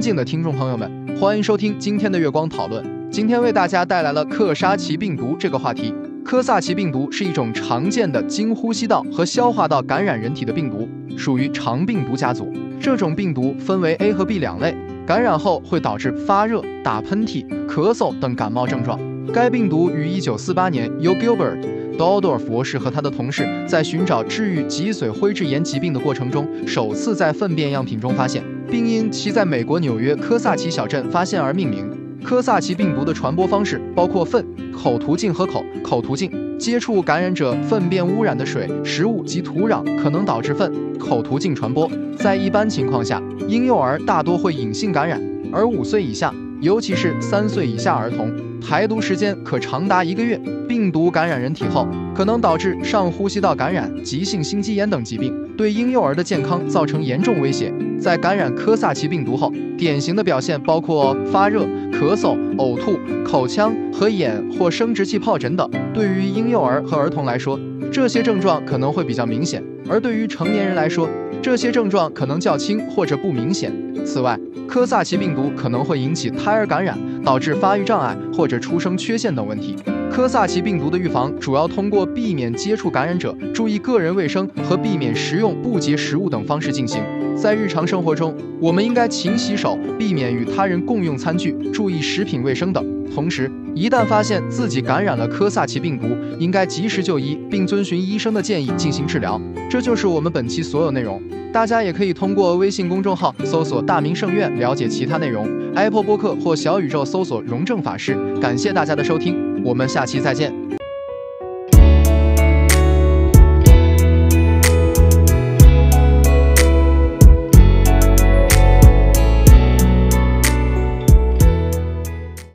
敬的听众朋友们，欢迎收听今天的月光讨论。今天为大家带来了克沙奇病毒这个话题。科萨奇病毒是一种常见的经呼吸道和消化道感染人体的病毒，属于肠病毒家族。这种病毒分为 A 和 B 两类，感染后会导致发热、打喷嚏、咳嗽等感冒症状。该病毒于1948年由 Gilbert Doldorf 博士和他的同事在寻找治愈脊髓灰质炎疾病的过程中，首次在粪便样品中发现，并因其在美国纽约科萨奇小镇发现而命名。科萨奇病毒的传播方式包括粪、口途径和口口途径接触感染者粪便污染的水、食物及土壤，可能导致粪口途径传播。在一般情况下，婴幼儿大多会隐性感染，而五岁以下，尤其是三岁以下儿童。排毒时间可长达一个月，病毒感染人体后，可能导致上呼吸道感染、急性心肌炎等疾病，对婴幼儿的健康造成严重威胁。在感染科萨奇病毒后，典型的表现包括发热、咳嗽、呕吐、口腔和眼或生殖器疱疹等。对于婴幼儿和儿童来说，这些症状可能会比较明显，而对于成年人来说，这些症状可能较轻或者不明显。此外，科萨奇病毒可能会引起胎儿感染，导致发育障碍或者出生缺陷等问题。科萨奇病毒的预防主要通过避免接触感染者、注意个人卫生和避免食用不洁食物等方式进行。在日常生活中，我们应该勤洗手，避免与他人共用餐具，注意食品卫生等。同时，一旦发现自己感染了科萨奇病毒，应该及时就医，并遵循医生的建议进行治疗。这就是我们本期所有内容。大家也可以通过微信公众号搜索“大明圣院”了解其他内容，Apple 播客或小宇宙搜索“荣正法师”。感谢大家的收听，我们下期再见。